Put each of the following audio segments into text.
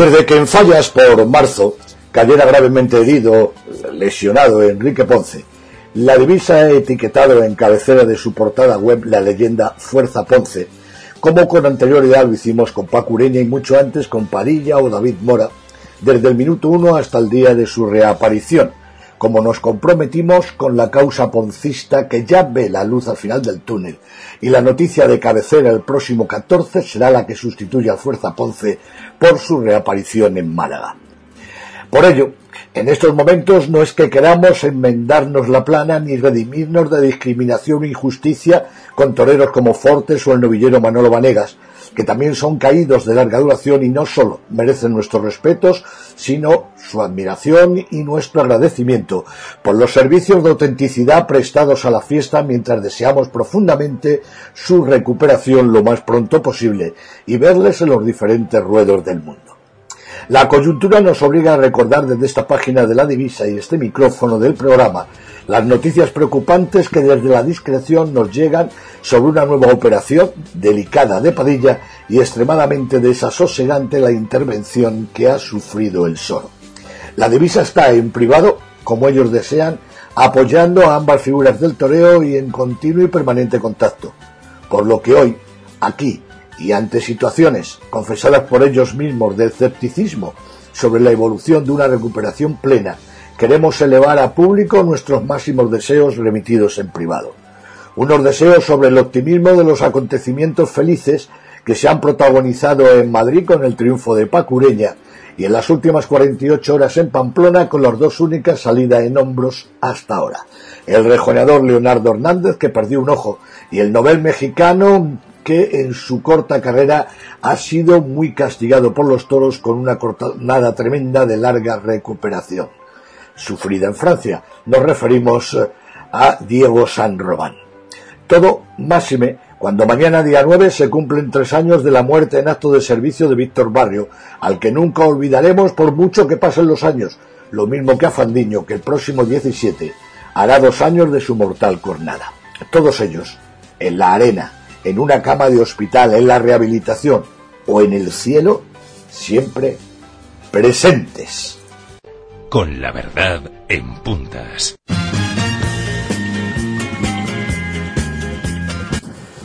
Desde que en Fallas por marzo cayera gravemente herido, lesionado Enrique Ponce, la divisa ha etiquetado en cabecera de su portada web la leyenda Fuerza Ponce, como con anterioridad lo hicimos con Paco Ureña y mucho antes con Padilla o David Mora, desde el minuto uno hasta el día de su reaparición, como nos comprometimos con la causa poncista que ya ve la luz al final del túnel, y la noticia de cabecera el próximo 14 será la que sustituya a Fuerza Ponce por su reaparición en Málaga. Por ello, en estos momentos no es que queramos enmendarnos la plana ni redimirnos de discriminación o injusticia con toreros como Fortes o el novillero Manolo Vanegas, que también son caídos de larga duración y no solo merecen nuestros respetos, sino su admiración y nuestro agradecimiento por los servicios de autenticidad prestados a la fiesta mientras deseamos profundamente su recuperación lo más pronto posible y verles en los diferentes ruedos del mundo. La coyuntura nos obliga a recordar desde esta página de la divisa y este micrófono del programa las noticias preocupantes que desde la discreción nos llegan sobre una nueva operación delicada de Padilla y extremadamente desasosegante la intervención que ha sufrido el Soro. La divisa está en privado, como ellos desean, apoyando a ambas figuras del toreo y en continuo y permanente contacto. Por lo que hoy, aquí y ante situaciones confesadas por ellos mismos de escepticismo sobre la evolución de una recuperación plena, queremos elevar a público nuestros máximos deseos remitidos en privado. Unos deseos sobre el optimismo de los acontecimientos felices que se han protagonizado en Madrid con el triunfo de Pacureña y en las últimas 48 horas en Pamplona con las dos únicas salidas en hombros hasta ahora. El rejoneador Leonardo Hernández que perdió un ojo y el novel mexicano que en su corta carrera ha sido muy castigado por los toros con una cortada tremenda de larga recuperación sufrida en Francia. Nos referimos eh, a Diego San Román. Todo máxime cuando mañana día 9 se cumplen tres años de la muerte en acto de servicio de Víctor Barrio, al que nunca olvidaremos por mucho que pasen los años, lo mismo que a Fandiño, que el próximo 17 hará dos años de su mortal cornada. Todos ellos, en la arena, en una cama de hospital, en la rehabilitación o en el cielo, siempre presentes con la verdad en puntas.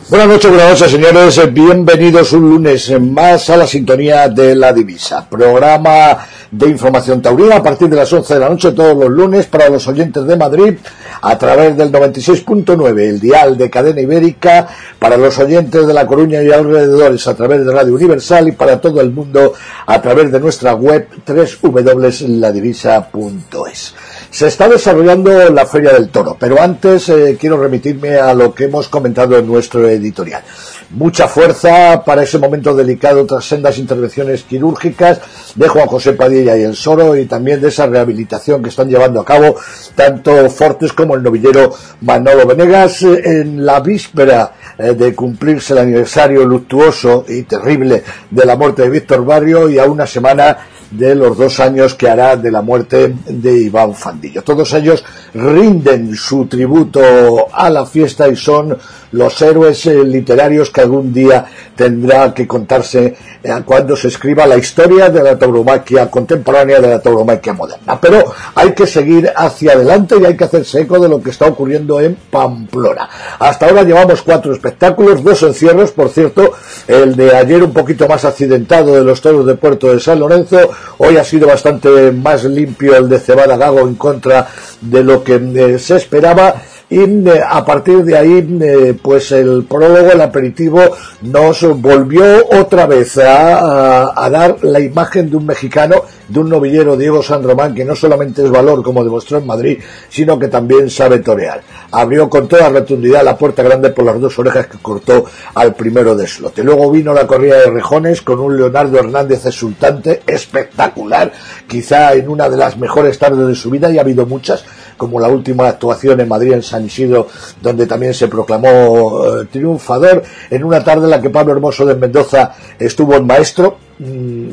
Buenas noches, buenas noches, señores. Bienvenidos un lunes más a la sintonía de la divisa. Programa de información taurina a partir de las 11 de la noche todos los lunes para los oyentes de Madrid a través del 96.9, el dial de cadena ibérica, para los oyentes de La Coruña y alrededores a través de Radio Universal y para todo el mundo a través de nuestra web www.ladivisa.es. Se está desarrollando la Feria del Toro, pero antes eh, quiero remitirme a lo que hemos comentado en nuestro editorial. Mucha fuerza para ese momento delicado tras sendas intervenciones quirúrgicas de Juan José Padilla y el Soro y también de esa rehabilitación que están llevando a cabo tanto Fortes como el novillero Manolo Venegas en la víspera eh, de cumplirse el aniversario luctuoso y terrible de la muerte de Víctor Barrio y a una semana de los dos años que hará de la muerte de Iván Fandillo. Todos ellos rinden su tributo a la fiesta y son los héroes eh, literarios que algún día tendrá que contarse eh, cuando se escriba la historia de la tauromaquia contemporánea, de la tauromaquia moderna. Pero hay que seguir hacia adelante y hay que hacerse eco de lo que está ocurriendo en Pamplona. Hasta ahora llevamos cuatro espectáculos, dos encierros, por cierto, el de ayer un poquito más accidentado de los toros de Puerto de San Lorenzo, hoy ha sido bastante más limpio el de Cebada Gago en contra de lo que eh, se esperaba y eh, a partir de ahí, eh, pues el prólogo, el aperitivo, nos volvió otra vez a, dar la imagen de un mexicano, de un novillero Diego San Román, que no solamente es valor, como demostró en Madrid, sino que también sabe torear. Abrió con toda rotundidad la puerta grande por las dos orejas que cortó al primero de slote. Luego vino la corrida de rejones con un Leonardo Hernández exultante, espectacular, quizá en una de las mejores tardes de su vida, y ha habido muchas, como la última actuación en Madrid en San Isidro, donde también se proclamó eh, triunfador, en una tarde en la que Pablo Hermoso de Mendoza estuvo en maestro,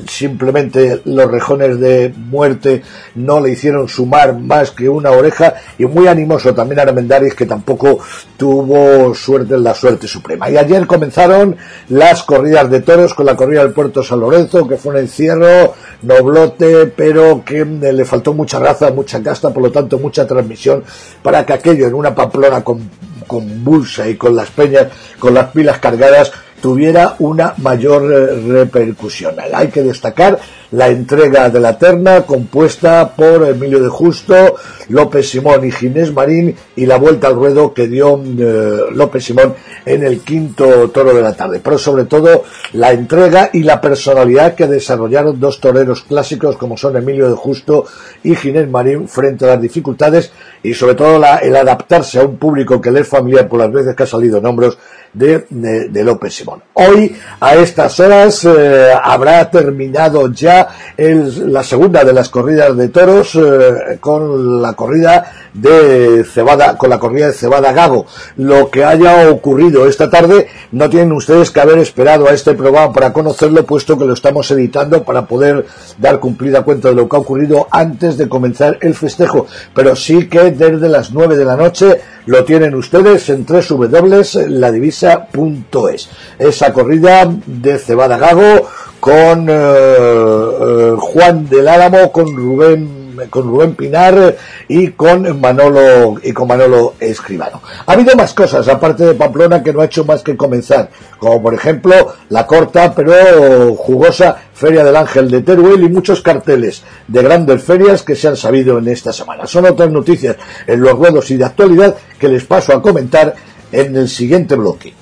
simplemente los rejones de muerte no le hicieron sumar más que una oreja y muy animoso también Armendáriz que tampoco tuvo suerte en la suerte suprema. Y ayer comenzaron las corridas de toros con la corrida del Puerto San Lorenzo que fue un encierro noblote pero que le faltó mucha raza, mucha casta, por lo tanto mucha transmisión para que aquello en una pamplona con convulsa y con las peñas, con las pilas cargadas, tuviera una mayor eh, repercusión. Hay que destacar la entrega de la terna compuesta por Emilio de Justo, López Simón y Ginés Marín y la vuelta al ruedo que dio eh, López Simón en el quinto toro de la tarde. Pero sobre todo la entrega y la personalidad que desarrollaron dos toreros clásicos como son Emilio de Justo y Ginés Marín frente a las dificultades y sobre todo el adaptarse a un público que le es familiar por las veces que ha salido en hombros de, López Simón. Hoy, a estas horas, eh, habrá terminado ya la segunda de las corridas de toros eh, con la corrida de Cebada, con la corrida de Cebada Gago. Lo que haya ocurrido esta tarde no tienen ustedes que haber esperado a este programa para conocerlo, puesto que lo estamos editando para poder dar cumplida cuenta de lo que ha ocurrido antes de comenzar el festejo. Pero sí que desde las nueve de la noche lo tienen ustedes en www.ladivisa.es. Esa corrida de Cebada Gago con eh, eh, Juan del Álamo, con Rubén con Rubén Pinar y con Manolo y con Manolo Escribano. Ha habido más cosas aparte de Pamplona que no ha hecho más que comenzar, como por ejemplo la corta pero jugosa Feria del Ángel de Teruel y muchos carteles de grandes ferias que se han sabido en esta semana. Son otras noticias en los ruedos y de actualidad que les paso a comentar en el siguiente bloque.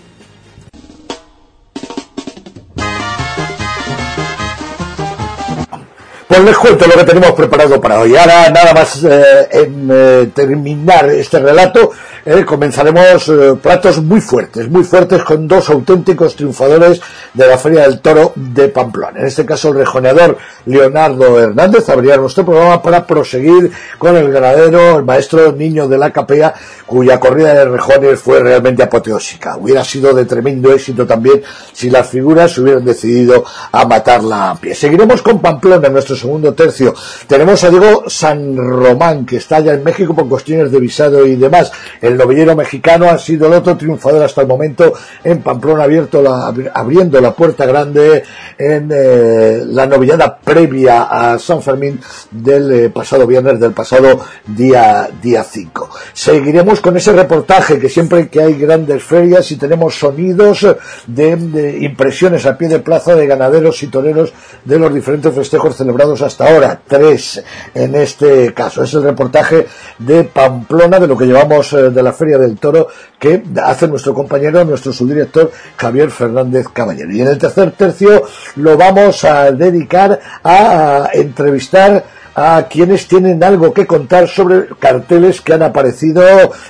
Pues les cuento lo que tenemos preparado para hoy. Ahora, nada más eh, en eh, terminar este relato, eh, comenzaremos platos muy fuertes, muy fuertes con dos auténticos triunfadores de la Feria del Toro de Pamplona. En este caso, el rejoneador Leonardo Hernández abrirá nuestro programa para proseguir con el ganadero, el maestro niño de la capea, cuya corrida de rejones fue realmente apoteósica. Hubiera sido de tremendo éxito también si las figuras hubieran decidido a matarla a pie. Seguiremos con Pamplona en nuestros segundo tercio. Tenemos a Diego San Román, que está allá en México por cuestiones de visado y demás. Novillero mexicano ha sido el otro triunfador hasta el momento en Pamplona, abierto la, abriendo la puerta grande en eh, la novillada previa a San Fermín del eh, pasado viernes, del pasado día, día 5. Seguiremos con ese reportaje que siempre que hay grandes ferias y tenemos sonidos de, de impresiones a pie de plaza de ganaderos y toreros de los diferentes festejos celebrados hasta ahora, tres en este caso. Es el reportaje de Pamplona, de lo que llevamos eh, la Feria del Toro, que hace nuestro compañero, nuestro subdirector Javier Fernández Caballero. Y en el tercer tercio lo vamos a dedicar a entrevistar a quienes tienen algo que contar sobre carteles que han aparecido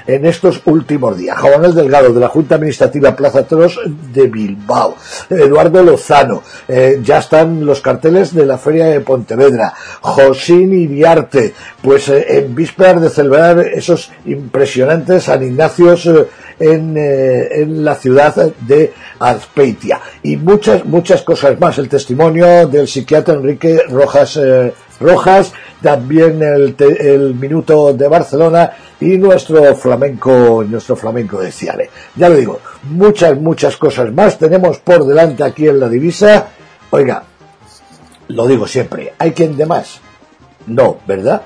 en estos últimos días. Juan Delgado, de la Junta Administrativa Plaza Tros de Bilbao. Eduardo Lozano. Eh, ya están los carteles de la Feria de Pontevedra. Josín Iriarte. Pues eh, en vísperas de celebrar esos impresionantes San Ignacios eh, en, en, la ciudad de Azpeitia. Y muchas, muchas cosas más. El testimonio del psiquiatra Enrique Rojas Rojas, también el, minuto de Barcelona y nuestro flamenco, nuestro flamenco de Ciale. Ya lo digo, muchas, muchas cosas más tenemos por delante aquí en la divisa. Oiga, lo digo siempre, ¿hay quien de más? No, ¿verdad?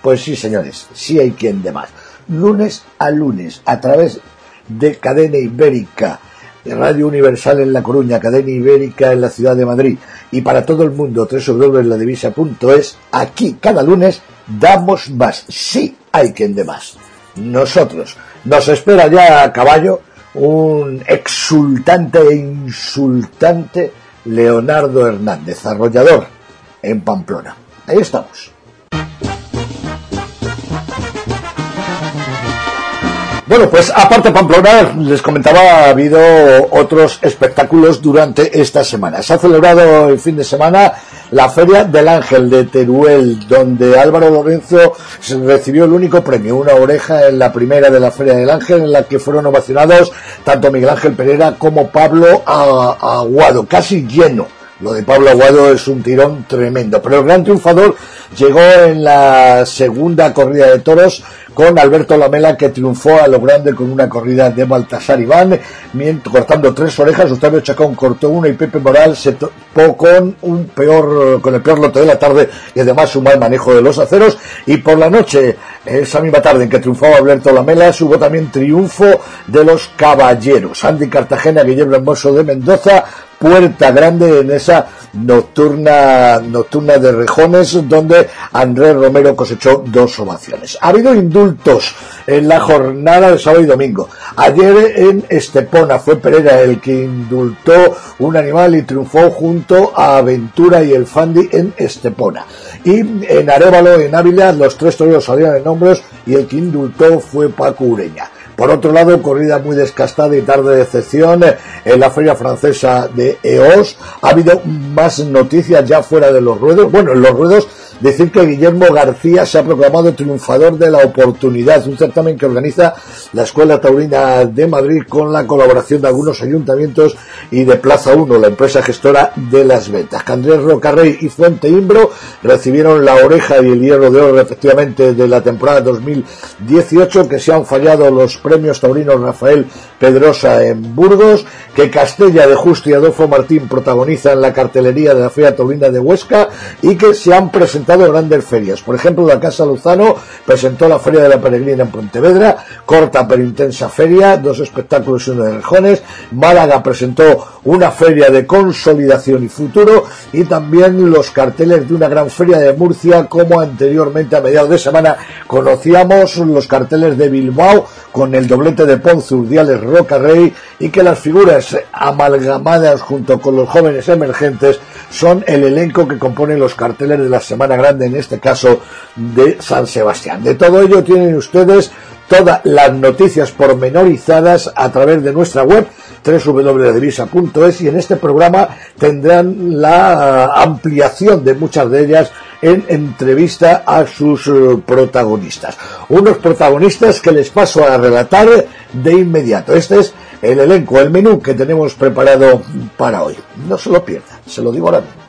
Pues sí, señores, sí hay quien de más. Lunes a lunes, a través de Cadena Ibérica, Radio Universal en La Coruña, Cadena Ibérica en la ciudad de Madrid y para todo el mundo www.ladivisa.es, aquí cada lunes damos más. Sí hay quien de más. nosotros. Nos espera ya a caballo un exultante e insultante Leonardo Hernández, arrollador en Pamplona. Ahí estamos. Bueno, pues aparte Pamplona, les comentaba, ha habido otros espectáculos durante esta semana. Se ha celebrado el fin de semana la Feria del Ángel de Teruel, donde Álvaro Lorenzo recibió el único premio, una oreja en la primera de la Feria del Ángel, en la que fueron ovacionados tanto Miguel Ángel Pereira como Pablo Aguado, casi lleno. Lo de Pablo Aguado es un tirón tremendo, pero el gran triunfador llegó en la segunda corrida de toros con Alberto Lamela que triunfó a lo grande con una corrida de Baltasar Iván, cortando tres orejas, Octavio Chacón cortó una y Pepe Moral se topó con un peor, con el peor lote de la tarde y además un mal manejo de los aceros y por la noche, esa misma tarde en que triunfó Alberto Lamela, hubo también triunfo de los caballeros. Andy Cartagena, Guillermo Hermoso de Mendoza, Puerta Grande en esa nocturna, nocturna de Rejones, donde Andrés Romero cosechó dos ovaciones. Ha habido indultos en la jornada de sábado y domingo. Ayer en Estepona fue Pereira el que indultó un animal y triunfó junto a Aventura y el Fandi en Estepona. Y en Arevalo, en Ávila, los tres toreros salieron en hombros y el que indultó fue Paco Ureña. Por otro lado, corrida muy descastada y tarde de excepción en la feria francesa de EOS. Ha habido más noticias ya fuera de los ruedos. Bueno, en los ruedos decir que Guillermo García se ha proclamado triunfador de la oportunidad, un certamen que organiza la Escuela Taurina de Madrid con la colaboración de algunos ayuntamientos y de Plaza 1, la empresa gestora de las ventas. Candrés Rocarrey y Fuente Imbro recibieron la oreja y el hierro de oro efectivamente de la temporada 2018 que se han fallado los premios taurinos Rafael Pedrosa en Burgos, que Castella de Justo y Adolfo Martín protagonizan la cartelería de la Feria Taurina de Huesca y que se han presentado grandes ferias. Por ejemplo, la Casa Luzano presentó la Feria de la Peregrina en Pontevedra, corta pero intensa feria, dos espectáculos y uno de rejones. Málaga presentó una feria de consolidación y futuro y también los carteles de una gran feria de Murcia como anteriormente a mediados de semana conocíamos los carteles de Bilbao con el doblete de Ponce, Urdiales, Roca Rey y que las figuras amalgamadas junto con los jóvenes emergentes son el elenco que compone los carteles de la Semana Grande, en este caso de San Sebastián. De todo ello tienen ustedes todas las noticias pormenorizadas a través de nuestra web www.divisa.es y en este programa tendrán la ampliación de muchas de ellas en entrevista a sus eh, protagonistas. Unos protagonistas que les paso a relatar de inmediato. Este es el elenco, el menú que tenemos preparado para hoy. No se lo pierdan, se lo digo ahora mismo.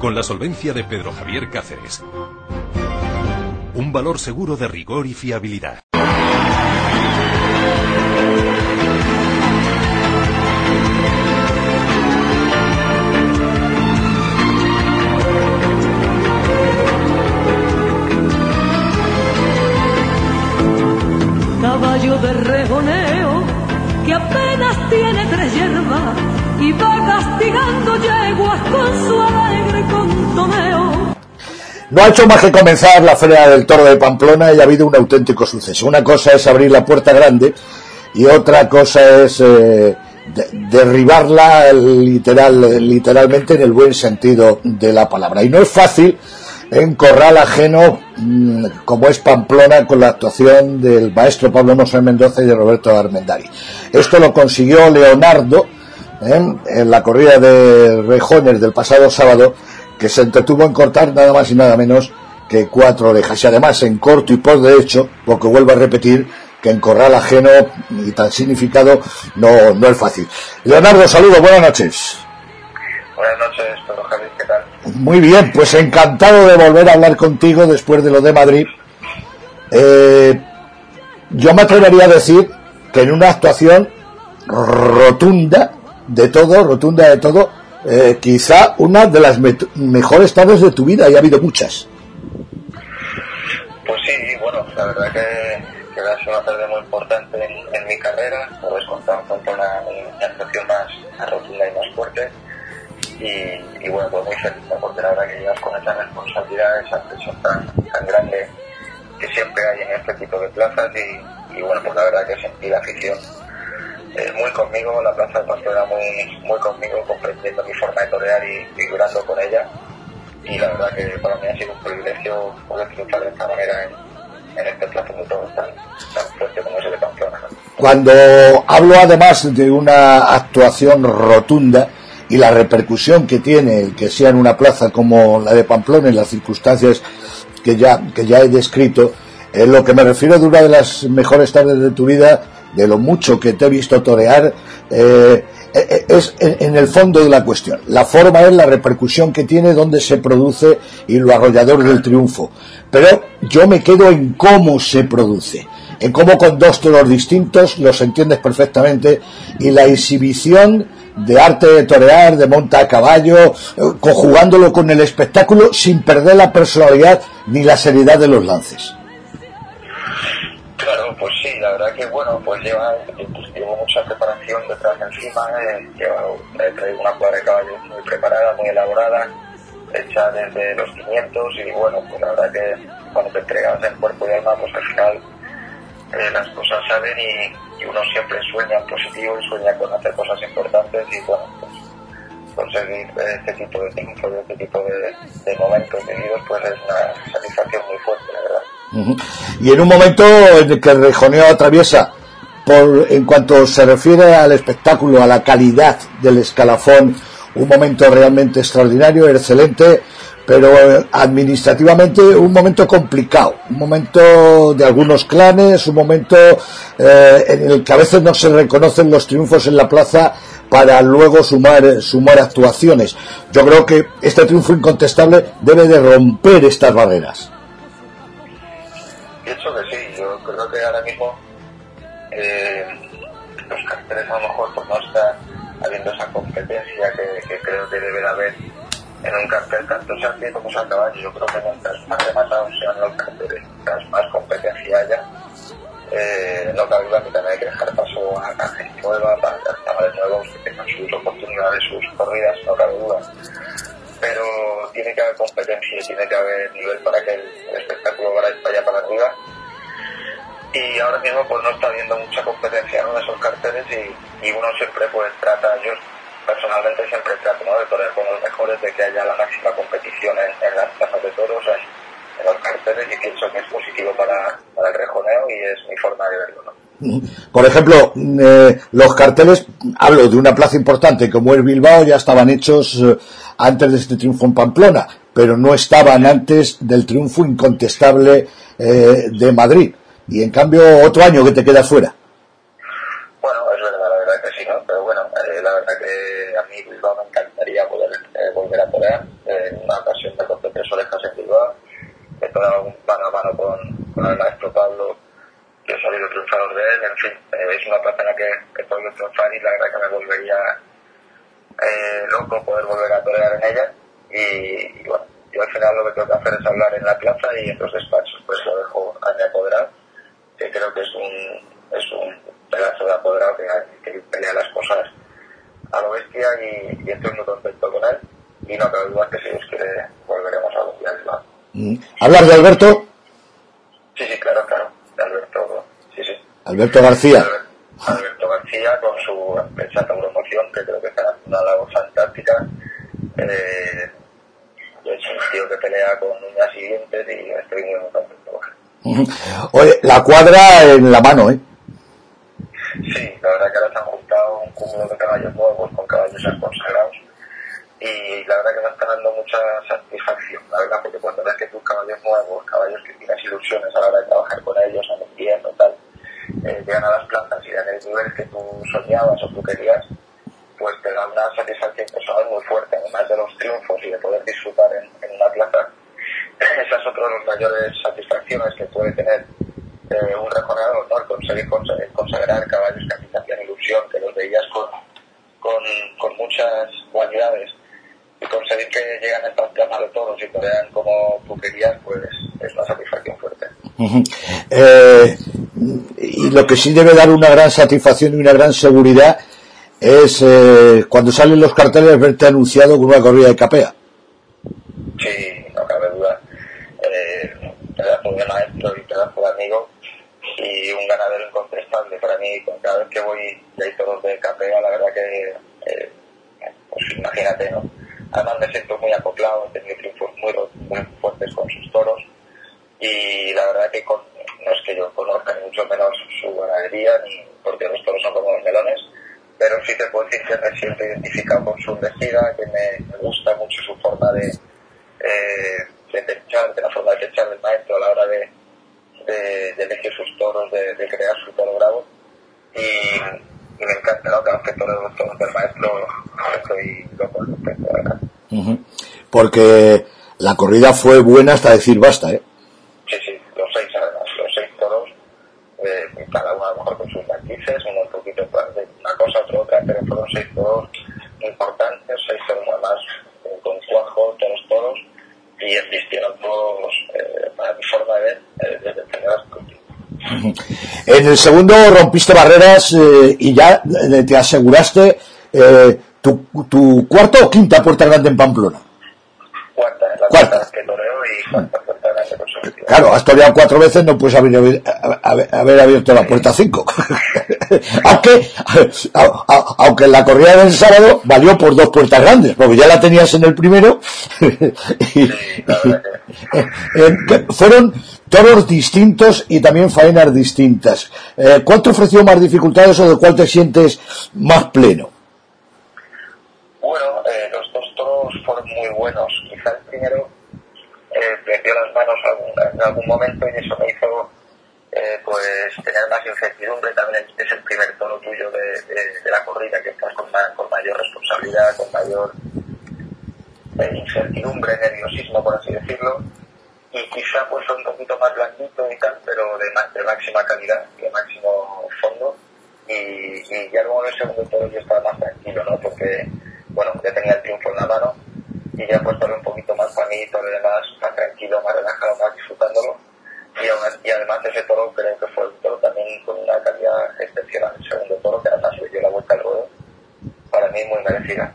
Con la solvencia de Pedro Javier Cáceres. Un valor seguro de rigor y fiabilidad. Caballo de regoneo que apenas tiene tres hierbas y va castigando yeguas con su alegre contoneo. No ha hecho más que comenzar la Feria del Toro de Pamplona y ha habido un auténtico suceso. Una cosa es abrir la puerta grande y otra cosa es eh, derribarla literal, literalmente en el buen sentido de la palabra. Y no es fácil en corral ajeno mm, como es Pamplona con la actuación del maestro Pablo Mosén Mendoza y de Roberto Armendari. Esto lo consiguió Leonardo ¿eh? en la corrida de Rejones del pasado sábado que se entretuvo en cortar nada más y nada menos que cuatro orejas. Y además en corto y por derecho, porque vuelvo a repetir que en corral ajeno y tan significado no, no es fácil. Leonardo, saludos, buenas noches. Buenas noches, Pedro Javier, ¿qué tal? Muy bien, pues encantado de volver a hablar contigo después de lo de Madrid. Eh, yo me atrevería a decir que en una actuación rotunda de todo, rotunda de todo, eh, quizá una de las mejores tardes de tu vida, y ha habido muchas. Pues sí, bueno, la verdad que, que sido una tarde muy importante en, mi carrera, contado con una, una más, rotunda y más fuerte. Y, bueno, pues muy feliz, porque la verdad que llegas con esa responsabilidad, esa presión tan, tan grande que siempre hay en este tipo de plazas y, y bueno, pues la verdad que sentí la afición eh, muy conmigo, la plaza de Pamplona muy, muy conmigo, comprendiendo mi forma de torear y figurando con ella. Y la verdad que para mí ha sido un privilegio poder triunfar de esta manera en, en este plazo tan, tan fuerte como es el de Pamplona. Cuando hablo además de una actuación rotunda y la repercusión que tiene que sea en una plaza como la de Pamplona en las circunstancias que ya, que ya he descrito, en lo que me refiero de una de las mejores tardes de tu vida, de lo mucho que te he visto torear, eh, eh, es en, el fondo de la cuestión. La forma es la repercusión que tiene, donde se produce y lo arrollador del triunfo. Pero yo me quedo en cómo se produce, en cómo con dos toros distintos los entiendes perfectamente y la exhibición de arte de torear, de monta a caballo, eh, conjugándolo con el espectáculo sin perder la personalidad ni la seriedad de los lances. Claro, pues sí, la verdad que bueno, pues lleva, pues llevo mucha preparación detrás encima, eh, he traído una cuadra de caballos muy preparada, muy elaborada, hecha desde los 500 y bueno, pues la verdad que cuando te entregas en cuerpo y alma, pues al final eh, las cosas salen y, uno siempre sueña en positivo y sueña con hacer cosas importantes y bueno, pues conseguir este tipo de triunfos, este tipo de, de momentos vividos, pues es una satisfacción muy fuerte, la verdad. Y en un momento en el que rejoneo atraviesa, por, en cuanto se refiere al espectáculo, a la calidad del escalafón, un momento realmente extraordinario, excelente, pero eh, administrativamente un momento complicado, un momento de algunos clanes, un momento eh, en el que a veces no se reconocen los triunfos en la plaza para luego sumar, sumar actuaciones. Yo creo que este triunfo incontestable debe de romper estas barreras. Pienso que sí, yo creo que ahora mismo eh, los carteles a lo mejor pues no está habiendo esa competencia que, creo que debe de haber en un cartel tanto sea pie como sea caballo. Yo creo que mientras más rematados sean los carteles, mientras más competencia haya, eh, no cabe duda que también hay que dejar paso a, a gente nueva, para chavales nuevos que tengan sus oportunidades, sus corridas, no cabe duda. Pero tiene que haber competencia, tiene que haber nivel para que el, espectáculo vaya para arriba. Y ahora mismo pues no está habiendo mucha competencia de esos carteles y, y uno siempre pues trata, yo personalmente siempre trato ¿no? de torear con los mejores, de que haya la máxima competición en, en las plazas de toros, en, en, los carteles, y pienso que es positivo para, para el rejoneo y es mi forma de verlo. ¿no? Por ejemplo, eh, los carteles, hablo de una plaza importante como el Bilbao, ya estaban hechos eh, antes de este triunfo en Pamplona, pero no estaban antes del triunfo incontestable eh, de Madrid. Y en cambio, otro año que te queda fuera. Bueno, es verdad, la verdad que sí, ¿no? Pero bueno, eh, la verdad que a mí Bilbao me encantaría poder volver a. Eh, en una ocasión me corté tres orejas en Bilbao. He toreado un mano a mano con, el maestro Pablo. Yo he salido triunfador de él. En fin, eh, es una plaza en la que he podido triunfar y la verdad que me volvería eh, loco poder volver a torear en ella. Y, bueno, yo al final lo que tengo que hacer es hablar en la plaza y en los despachos pues lo dejo a mi apoderado, que creo que es un, es un pedazo de apoderado que, que pelea las cosas a lo bestia y, y, estoy muy contento con él y no cabe duda que si Dios quiere volveremos a mm. ¿Hablar de Alberto? Sí, sí, claro, claro, de Alberto, sí, sí. Alberto García. Alberto, García con su hecha tauromoción, que creo que es una labor fantástica. Eh, de hecho, un tío que pelea con uñas y dientes y estoy muy contento. Oye, la cuadra en la mano, ¿eh? Sí, la verdad que ahora se han juntado un cúmulo de caballos nuevos con caballos ya consagrados y la verdad que me está dando mucha satisfacción, la verdad, porque cuando ves que tus caballos nuevos, caballos que tienes ilusiones a la hora de trabajar con ellos en invierno tal, eh, llegan a las plantas y dan el nivel que tú soñabas o tú querías, pues te da una satisfacción personal muy fuerte, además de los triunfos y de poder disfrutar en, en una plaza. Esa es otra de las mayores satisfacciones que puede tener eh, un recorredor, ¿no? El conseguir consagrar caballos que a ti te hacían ilusión, que los veías con, con muchas cualidades y conseguir que lleguen a estas plazas de toros y te vean como tú querías, pues es una satisfacción fuerte. Uh -huh. eh, y lo que sí debe dar una gran satisfacción y una gran seguridad es eh, cuando salen los carteles verte anunciado con una corrida de capea. Sí, no cabe duda. Eh, pedazo de maestro y pedazo de amigo y un ganadero incontestable para mí. Cada vez que voy y hay toros de capea, la verdad que, eh, pues imagínate, ¿no? Además me siento muy acoplado, he tenido triunfos muy, muy fuertes con sus toros y la verdad que con, no es que yo conozca ni mucho menos su ganadería, ni porque los toros son como los melones, pero sí te puedo decir que me siento identificado con su investiga, que me, gusta mucho su forma de, eh, de techar, de la forma de techar del maestro a la hora de, de, elegir sus toros, de, de, crear su toro bravo. Y, me encanta, ¿no? Que los toros del maestro, Uh -huh. Porque la corrida fue buena hasta decir basta, ¿eh? Sí, sí, los seis además, los seis toros, eh, cada uno a lo mejor con sus matices, uno un poquito más de una cosa, otra, otra, pero fueron seis toros importantes, seis toros además eh, con cuajo, todos toros, y existieron todos, eh, para mi forma de ver, eh, desde el primer En el segundo rompiste barreras eh, y ya eh, te aseguraste eh, cuarta o quinta puerta grande en Pamplona. Cuarta, la Cuarta. cuarta que toreo y cuarta puerta grande consecutiva. Claro, has toreado cuatro veces, no puedes haber, haber, haber abierto la puerta cinco. aunque, a, a, aunque la corrida del sábado valió por dos puertas grandes, porque ya la tenías en el primero. y, eh, que fueron toros distintos y también faenas distintas. Eh, ¿Cuál te ofreció más dificultades o de cuál te sientes más pleno? Bueno, eh, los dos toros fueron muy buenos. Quizá el primero eh, me dio las manos en algún momento y eso me hizo eh, pues tener más incertidumbre. También es el primer toro tuyo de, de, la corrida, que estás con, ma con mayor responsabilidad, con mayor eh, incertidumbre, nerviosismo, por así decirlo. Y quizá pues un poquito más blandito y tal, pero de, de máxima calidad, de máximo fondo. Y, y ya luego en el segundo toro yo estaba más tranquilo, ¿no? Porque, bueno, ya tenía el triunfo en la mano y ya pues un poquito más para mí, todo lo demás, más tranquilo, más relajado, más disfrutándolo. Y, aún, y además ese toro creo que fue un toro también con una calidad excepcional. El segundo toro que además le dio la vuelta al ruedo, para mí muy merecida.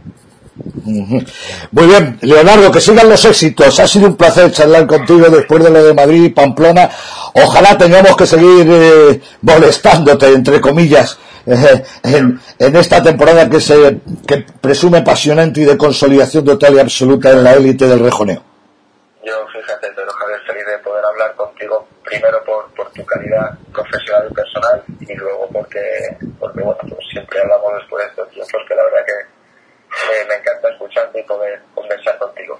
Muy bien, Leonardo, que sigan los éxitos. Ha sido un placer charlar contigo después de lo de Madrid y Pamplona. Ojalá tengamos que seguir eh, molestándote, entre comillas, eh, en, en, esta temporada que se que presume apasionante y de consolidación total y absoluta en la élite del rejoneo. Yo, fíjate, pero Javier, feliz de poder hablar contigo, primero por, por tu calidad profesional y personal, y luego porque, porque bueno, pues siempre hablamos después de estos tiempos que la verdad que eh, me encanta escucharte y poder conversar contigo.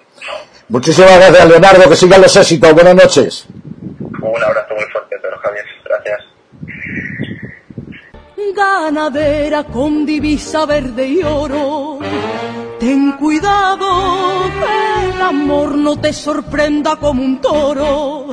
Muchísimas gracias, Leonardo. Que sigan los éxitos. Buenas noches. Un abrazo muy fuerte, pero Javier. Gracias. Ganadera con divisa verde y oro. Ten cuidado, que el amor no te sorprenda como un toro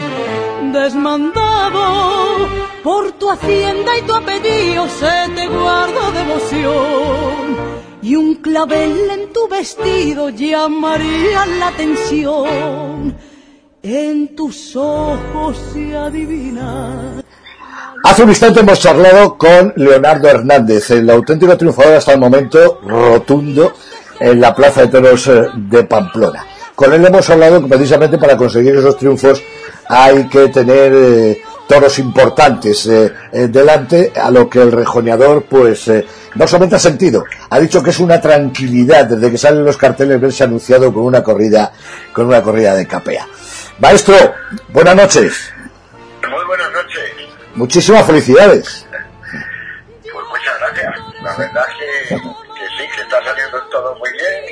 desmandado. Por tu hacienda y tu apellido se te guarda devoción y un clavel en tu vestido llamaría la atención. En tus ojos se adivina. Hace un instante hemos charlado con Leonardo Hernández, el auténtico triunfador hasta el momento rotundo en la Plaza de Toros eh, de Pamplona. Con él hemos hablado que precisamente para conseguir esos triunfos hay que tener eh, toros importantes eh, delante, a lo que el rejoneador pues no solamente ha sentido, ha dicho que es una tranquilidad desde que salen los carteles verse anunciado con una corrida, con una corrida de capea. Maestro, buenas noches. Muchísimas felicidades. Pues muchas gracias. La verdad es que, que sí, que está saliendo todo muy bien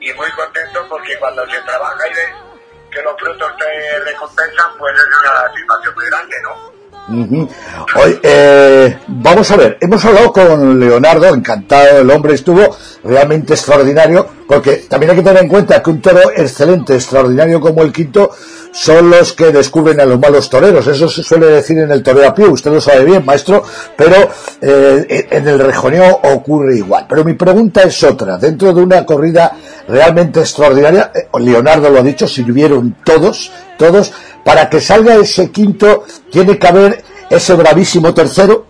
y, y muy contento porque cuando se trabaja y ve que los frutos te recompensan, pues es una satisfacción muy grande, ¿no? Uh -huh. Hoy, eh, vamos a ver, hemos hablado con Leonardo, encantado, el hombre estuvo realmente extraordinario, porque también hay que tener en cuenta que un toro excelente, extraordinario como el quinto, son los que descubren a los malos toreros. Eso se suele decir en el toreo a pie, usted lo sabe bien, maestro, pero eh, en el rejoneo ocurre igual. Pero mi pregunta es otra. Dentro de una corrida realmente extraordinaria, eh, Leonardo lo ha dicho, sirvieron todos, todos, para que salga ese quinto, tiene que haber ese bravísimo tercero.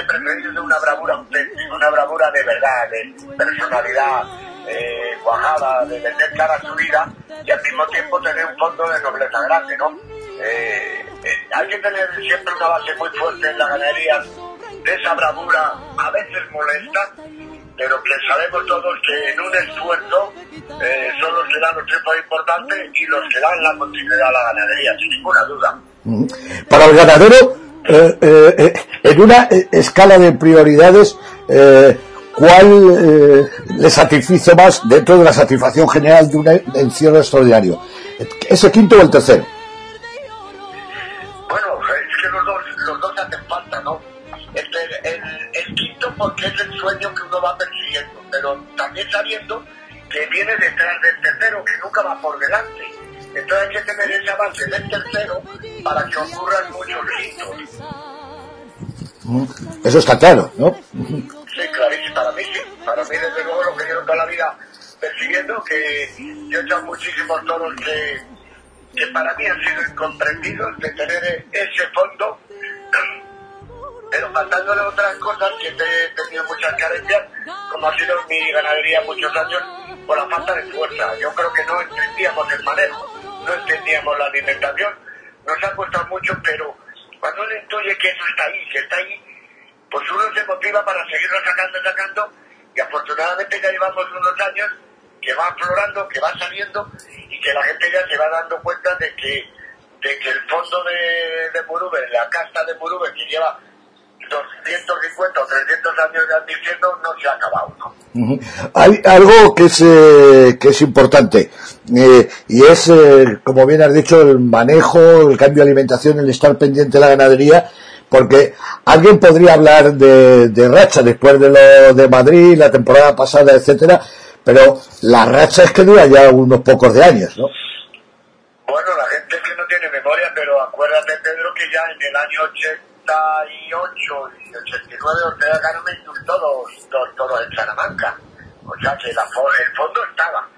De preferir de una bravura auténtica, una bravura de verdad, de personalidad, eh, de vender cara a su vida y al mismo tiempo tener un fondo de nobleza grande, ¿no? Eh, eh, hay que tener siempre una base muy fuerte en la ganadería de esa bravura, a veces molesta, pero que sabemos todos que en un esfuerzo eh, son los que dan los tiempos importantes y los que dan la continuidad a la ganadería, sin ninguna duda. Para el ganadero, eh, eh, en una escala de prioridades, ¿cuál le satisfice más dentro de la satisfacción general de un encierro extraordinario? ¿Ese quinto o el tercero? Bueno, es que los dos, los dos hacen falta, ¿no? El, el, quinto porque es el sueño que uno va persiguiendo, pero también sabiendo que viene detrás del tercero, que nunca va por delante. Entonces hay que tener ese avance del tercero para que ocurran muchos hitos. Mm, eso está claro, ¿no? Sí, clarísimo, para mí sí. Para mí, desde luego, lo que llevo toda la vida persiguiendo, que yo he hecho muchísimos toros que, que para mí han sido incomprendidos de tener ese fondo pero faltándole otras cosas que he tenido muchas carencias, como ha sido mi ganadería muchos años, por la falta de fuerza. Yo creo que no entendíamos el manejo, no entendíamos la alimentación, nos ha costado mucho, pero cuando uno intuye que eso está ahí, que está ahí, pues uno se motiva para seguirlo sacando, sacando, y afortunadamente ya llevamos unos años que va aflorando, que va saliendo, y que la gente ya se va dando cuenta de que, de que el fondo de, de Murube, la casta de Murube, que lleva 250 o 300 años diciendo no se ha acabado. Hay algo que es, eh, que es importante eh, y es, eh, como bien has dicho, el manejo, el cambio de alimentación, el estar pendiente de la ganadería, porque alguien podría hablar de, de racha después de lo de Madrid, la temporada pasada, etcétera, pero la racha es que dura ya unos pocos de años, ¿no? Bueno, la gente es que no tiene memoria, pero acuérdate, Pedro, que ya en el año 80 88 y 89 Ortega Carmen todos, todos, todos en Salamanca. O sea que la, el fondo estaba.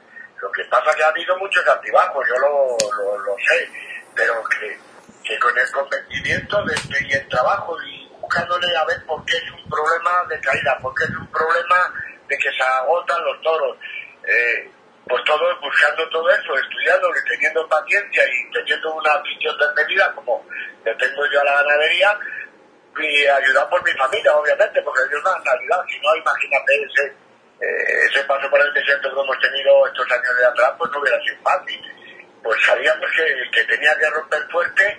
Lo que pasa es que ha habido muchos altibajos, yo lo, lo, sé, pero que, que, con el convencimiento de, y el trabajo y buscándole a ver por qué es un problema de caída, por qué es un problema de que se agotan los toros. Eh, pues todos buscando todo eso, estudiando y teniendo paciencia y teniendo una afición medida como le tengo yo a la ganadería, y ayudar por mi familia, obviamente, porque Dios da realidad. Si no, imagínate ese, eh, ese paso por el desierto que hemos tenido estos años de atrás, pues no hubiera sido fácil. Pues sabíamos que, que tenía que romper fuerte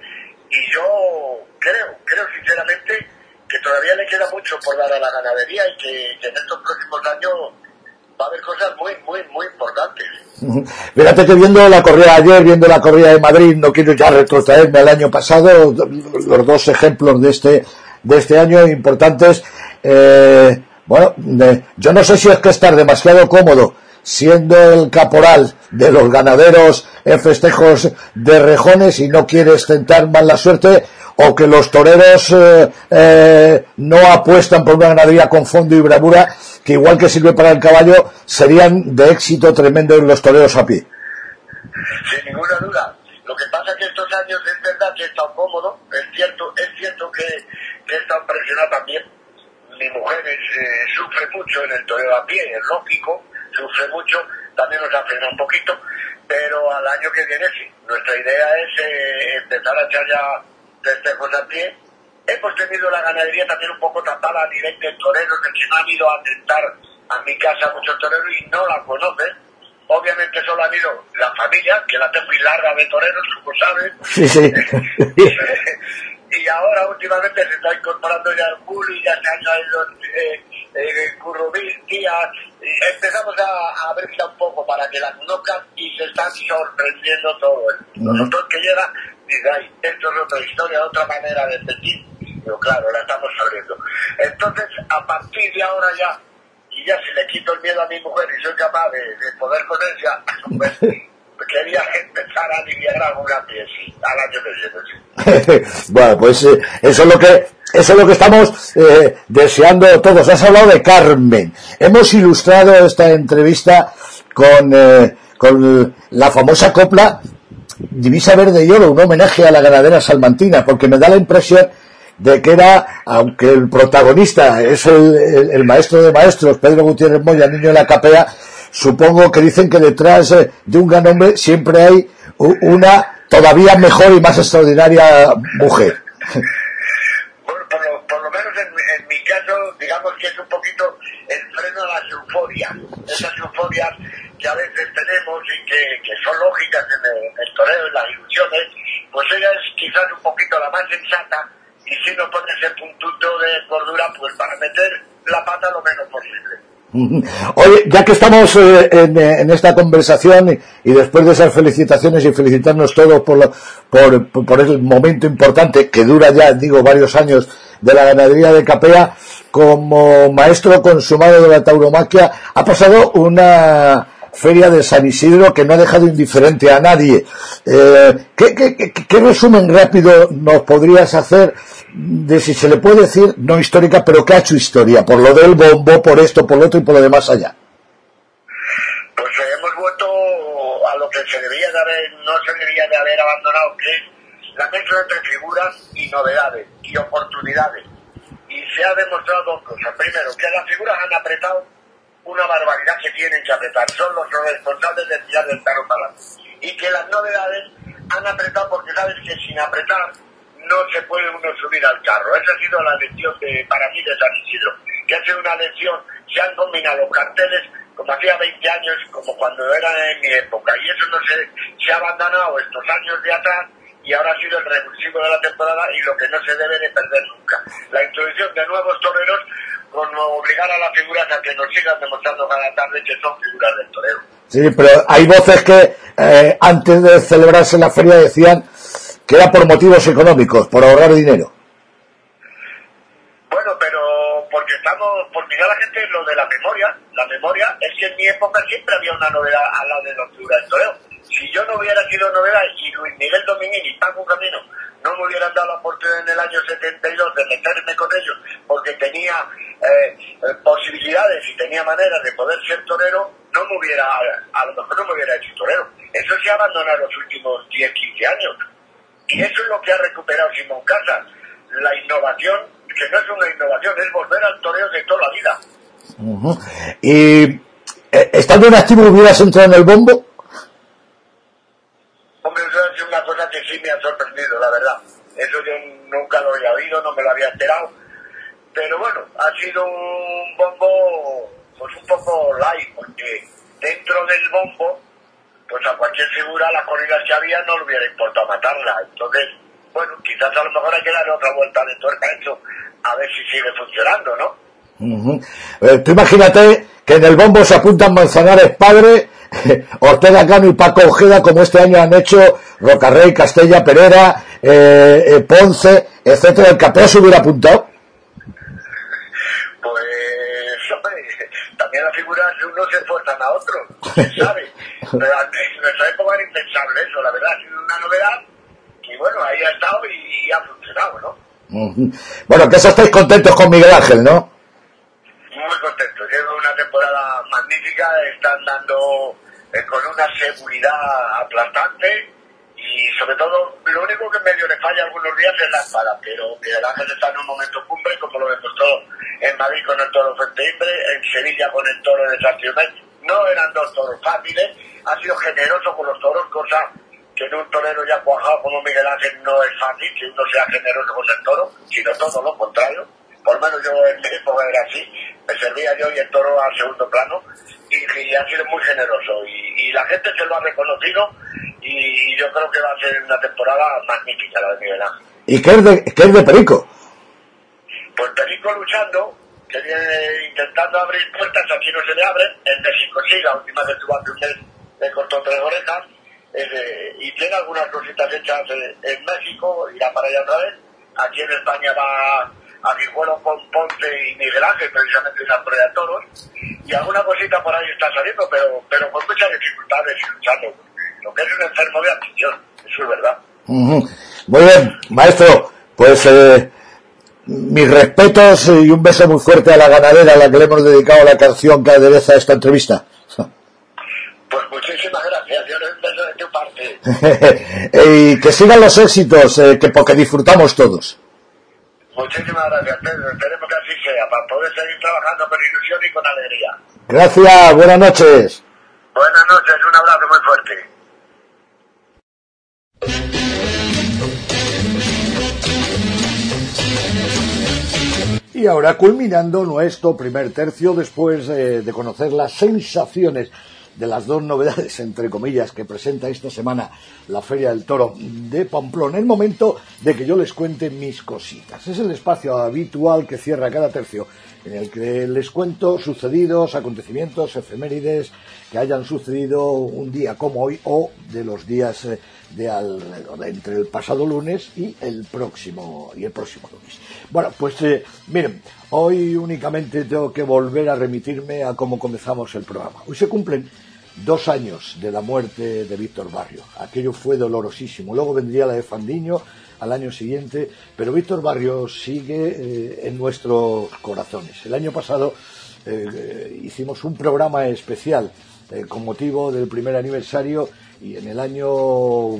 y yo creo, creo sinceramente que todavía le queda mucho por dar a la ganadería y que, que en estos próximos años va a haber cosas muy, muy, muy importantes. Fíjate que viendo la corrida ayer, viendo la corrida de Madrid, no quiero ya retrotraerme al año pasado, los dos ejemplos de este de este año importantes. Eh, bueno, yo no sé si es que estar demasiado cómodo siendo el caporal de los ganaderos en festejos de rejones y no quieres tentar mal la suerte o que los toreros eh, eh, no apuestan por una ganadería con fondo y bravura que igual que sirve para el caballo serían de éxito tremendo en los toreros a pie. Sin ninguna duda. Lo que pasa es que estos años es verdad que he estado cómodo, es cierto, es cierto que que he estado presionado también. Mi mujer eh, sufre mucho en el toreo a pie, es lógico, sufre mucho, también nos ha frenado un poquito, pero al año que viene sí. Nuestra idea es eh, empezar a echar ya festejos a pie. Hemos tenido la ganadería también un poco tapada a nivel de toreros, que no han ido a tentar a mi casa muchos toreros y no la conocen. Obviamente solo han ido la familia, que la tengo muy larga de toreros, como saben. Sí, sí. y ahora últimamente se está incorporando ya el Juli, ya se ha traído eh, eh, empezamos a, a un poco para que la conozcan y se están sorprendiendo todo. Nosotros que llega, dice, ay, esto es otra historia, otra manera de sentir. Pero claro, la estamos abriendo. Entonces, a partir de ahora ya, y ya si le quito el miedo a mi mujer y soy capaz de, de poder con ella, pues quería empezar a aliviar alguna que viene. bueno, pues eh, eso es lo que eso es lo que estamos eh, deseando todos. Has hablado de Carmen. Hemos ilustrado esta entrevista con, eh, con la famosa copla Divisa Verde y Oro, un homenaje a la ganadera salmantina, porque me da la impresión de que era, aunque el protagonista es el, maestro de maestros, Pedro Gutiérrez Moya, niño de la capea, supongo que dicen que detrás eh, de un gran hombre siempre hay una todavía mejor y más extraordinaria mujer. por, lo, menos en, mi caso, digamos que es un poquito el freno a las euforias, esas euforias que a veces tenemos y que, son lógicas en el, toreo, en las ilusiones, pues ella es quizás un poquito la más sensata y si no pone ese puntito de cordura, pues para meter la pata lo menos posible. Oye, ya que estamos eh, en, esta conversación y, después de esas felicitaciones y felicitarnos todos por, por, por, el momento importante que dura ya, digo, varios años de la ganadería de Capea, como maestro consumado de la tauromaquia, ha pasado una feria de San Isidro que no ha dejado indiferente a nadie. Eh, ¿qué, qué, qué, resumen rápido nos podrías hacer de si se le puede decir, no histórica, pero que ha hecho historia, por lo del bombo, por esto, por lo otro y por lo demás allá? Pues hemos vuelto a lo que se debía de haber, no se debía de haber abandonado, que es la mezcla entre figuras y novedades y oportunidades. Y se ha demostrado dos cosas. Primero, que las figuras han apretado una barbaridad que tienen que apretar. Son los responsables de tirar del carro para Y que las novedades han apretado porque sabes que sin apretar no se puede uno subir al carro. Esa ha sido la lección de, para mí de San Isidro, que ha sido una lección. Se han combinado carteles como hacía 20 años, como cuando era en mi época. Y eso no se, se ha abandonado estos años de atrás y ahora ha sido el revulsivo de la temporada y lo que no se debe de perder nunca. La introducción de nuevos toreros con obligar a las figuras a que nos sigan demostrando cada tarde que son figuras del torero. Sí, pero hay voces que eh, antes de celebrarse la feria decían que era por motivos económicos, por ahorrar dinero. Bueno, pero porque estamos, porque ya la gente lo de la memoria, la memoria es que en mi época siempre había una novedad al lado de figuras del toreo. Si yo no hubiera sido novedad y Luis Miguel Dominguín y Paco Camino no me hubieran dado la oportunidad en el año 72 de meterme con ellos porque tenía eh, eh, posibilidades y tenía maneras de poder ser torero, no me hubiera, a lo mejor no me hubiera hecho torero. Eso se ha abandonado los últimos 10, 15 años. Y eso es lo que ha recuperado Simón Casas. La innovación, que no es una innovación, es volver al toreo de toda la vida. Y eh, estando en activo, ¿hubieras entrado en el bombo? Hombre, eso ha sido una cosa que sí me ha sorprendido, la verdad. Eso yo nunca lo había oído, no me lo había enterado. Pero bueno, ha sido un bombo, pues un poco light, porque dentro del bombo pues a cualquier figura las corridas que había no le hubiera importado matarla. Entonces, bueno, quizás a lo mejor hay que darle otra vuelta de tuerca a esto, a ver si sigue funcionando, ¿no? Eh, tú imagínate que en el bombo se apuntan Manzanares padre, Ortega Cano y Paco Ojeda, como este año han hecho Rocarrey, Castella, Pereira, eh, eh, Ponce, etcétera. ¿El capea se hubiera apuntado? Se esfuerzan a otro, ¿sabes? Pero en nuestra época era impensable eso, la verdad, ha sido una novedad y bueno, ahí ha estado y, ha funcionado, ¿no? Bueno, que eso estáis contentos con Miguel Ángel, ¿no? Muy contentos, lleva una temporada magnífica, están dando eh, con una seguridad aplastante y sobre todo lo único que medio le falla algunos días es la espada, pero Miguel Ángel está en un momento cumbre como lo demostró en Madrid con el toro Fuenteimbre, en Sevilla con el toro de San No eran dos toros fáciles, ha sido generoso con los toros, cosa que en un torero ya cuajado como Miguel Ángel no es fácil que uno sea generoso con el toro, sino todo lo contrario. Por lo menos yo en mi época era así, me servía yo y el toro al segundo plano y, ha sido muy generoso y, la gente se lo ha reconocido y, yo creo que va a ser una temporada magnífica la de Miguel Ángel. ¿Y qué es de, qué es de Perico? Pues Perico luchando, que viene intentando abrir puertas, aquí no se le abren, en México sí, la última vez tuvo un mes le cortó tres orejas, eh, y tiene algunas cositas hechas en, México, irá para allá otra vez, aquí en España va a Guijuelo con Ponte y Miguel Ángel, precisamente esa prueba de toros, y alguna cosita por ahí está saliendo, pero, pero con muchas dificultades y luchando, lo que es un enfermo de afición, eso es verdad. Muy bien, maestro, pues eh, mis respetos y un beso muy fuerte a la ganadera a la que le hemos dedicado la canción que adereza esta entrevista. Pues muchísimas gracias, yo un beso de tu parte. y que sigan los éxitos, eh, que porque disfrutamos todos. Muchísimas gracias, Pedro. Esperemos que así sea, para poder seguir trabajando con ilusión y con alegría. Gracias, buenas noches. Buenas noches, un abrazo muy fuerte. Y ahora culminando nuestro primer tercio después eh, de conocer las sensaciones de las dos novedades, entre comillas, que presenta esta semana la Feria del Toro de Pamplona, el momento de que yo les cuente mis cositas. Es el espacio habitual que cierra cada tercio, en el que les cuento sucedidos, acontecimientos, efemérides que hayan sucedido un día como hoy o de los días eh, de alrededor, entre el pasado lunes y el próximo, y el próximo lunes. Bueno, pues eh, miren, hoy únicamente tengo que volver a remitirme a cómo comenzamos el programa. Hoy se cumplen dos años de la muerte de Víctor Barrio. Aquello fue dolorosísimo. Luego vendría la de Fandiño al año siguiente, pero Víctor Barrio sigue eh, en nuestros corazones. El año pasado eh, hicimos un programa especial con motivo del primer aniversario y en el año,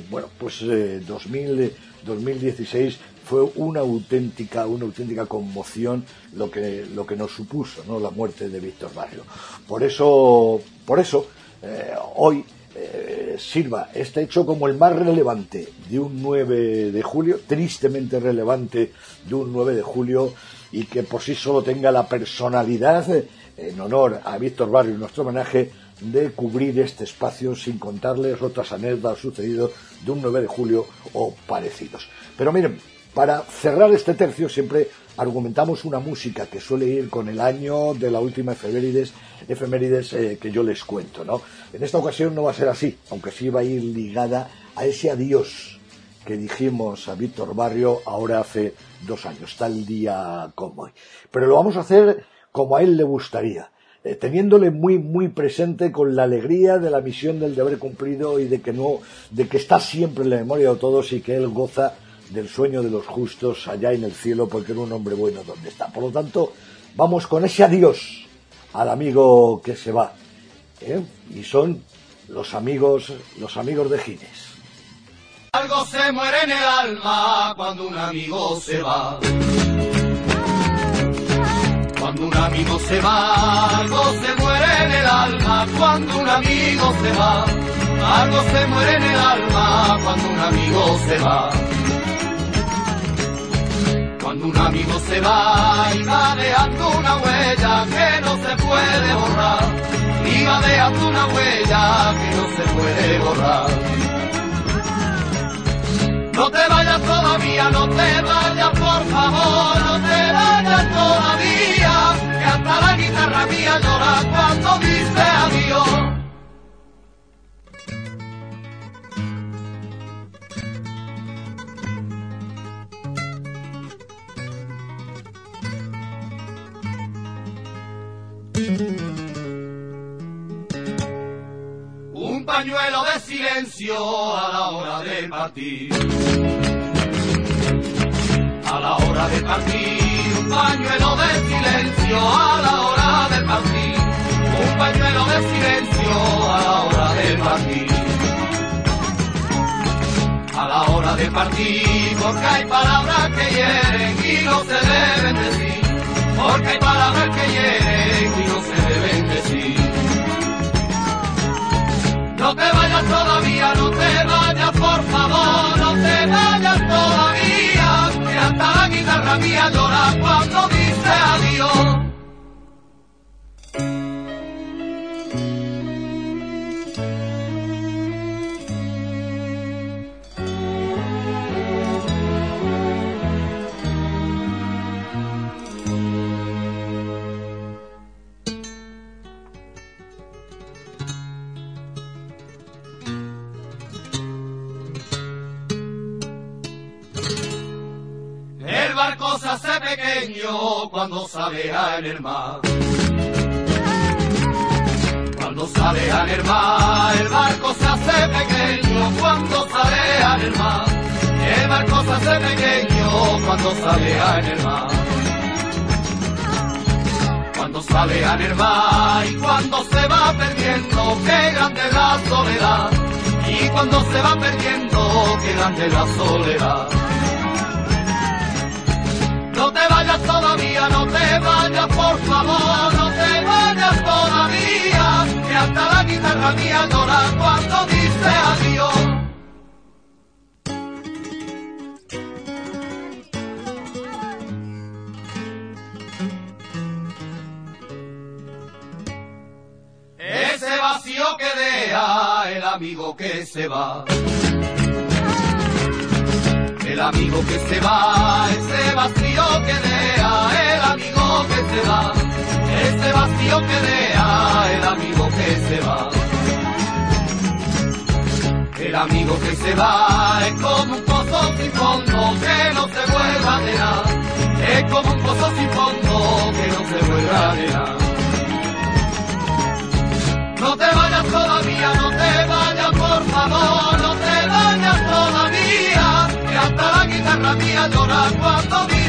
bueno, pues 2000, 2016 fue una auténtica, una auténtica conmoción lo que, lo que nos supuso, ¿no? La muerte de Víctor Barrio. Por eso, por eso, eh, hoy eh, sirva este hecho como el más relevante de un 9 de julio, tristemente relevante de un 9 de julio, y que por sí solo tenga la personalidad, eh, en honor a Víctor Barrio, nuestro homenaje, de cubrir este espacio sin contarles otras anécdotas sucedidas de un 9 de julio o parecidos. Pero miren, para cerrar este tercio siempre argumentamos una música que suele ir con el año de la última efemérides, efemérides eh, que yo les cuento, ¿no? En esta ocasión no va a ser así, aunque sí va a ir ligada a ese adiós que dijimos a Víctor Barrio ahora hace dos años, tal día como hoy. Pero lo vamos a hacer como a él le gustaría, eh, teniéndole muy muy presente con la alegría de la misión del deber cumplido y de que no, de que está siempre en la memoria de todos y que él goza del sueño de los justos allá en el cielo, porque era un hombre bueno donde está. Por lo tanto, vamos con ese adiós al amigo que se va. ¿eh? Y son los amigos, los amigos de Gines. Algo se muere en el alma cuando un amigo se va. Cuando un amigo se va, algo se muere en el alma cuando un amigo se va. Algo se muere en el alma cuando un amigo se va. Cuando un amigo se va y va dejando una huella que no se puede borrar, y va dejando una huella que no se puede borrar. No te vayas todavía, no te vayas por favor, no te vayas todavía, que hasta la guitarra mía llora cuando dice adiós. Pañuelo de silencio a la hora de partir. A la hora de partir, un pañuelo de silencio a la hora de partir. Un pañuelo de silencio a la hora de partir. A la hora de partir, porque hay palabras que hieren y no se deben decir. Porque hay llora cuando dice adiós. Cuando sale en el mar. Cuando sale en el mar, el barco se hace pequeño cuando sale en el mar. El barco se hace pequeño cuando sale en el mar. Cuando sale en el mar y cuando se va perdiendo, qué grande la soledad. Y cuando se va perdiendo, qué grande la soledad. Te vayas, por favor, no te vayas todavía, que hasta la guitarra mía llora cuando dice adiós. Ese vacío que deja el amigo que se va. El amigo que se va, ese vacío que deja el amigo que se va. Ese vacío que deja el amigo que se va. El amigo que se va es como un pozo sin fondo que no se vuelva a llenar. Es como un pozo sin fondo que no se vuelva a llenar. No te vayas todavía, no te vayas por favor, no te vayas todavía, que hasta la guitarra mía llora cuando dice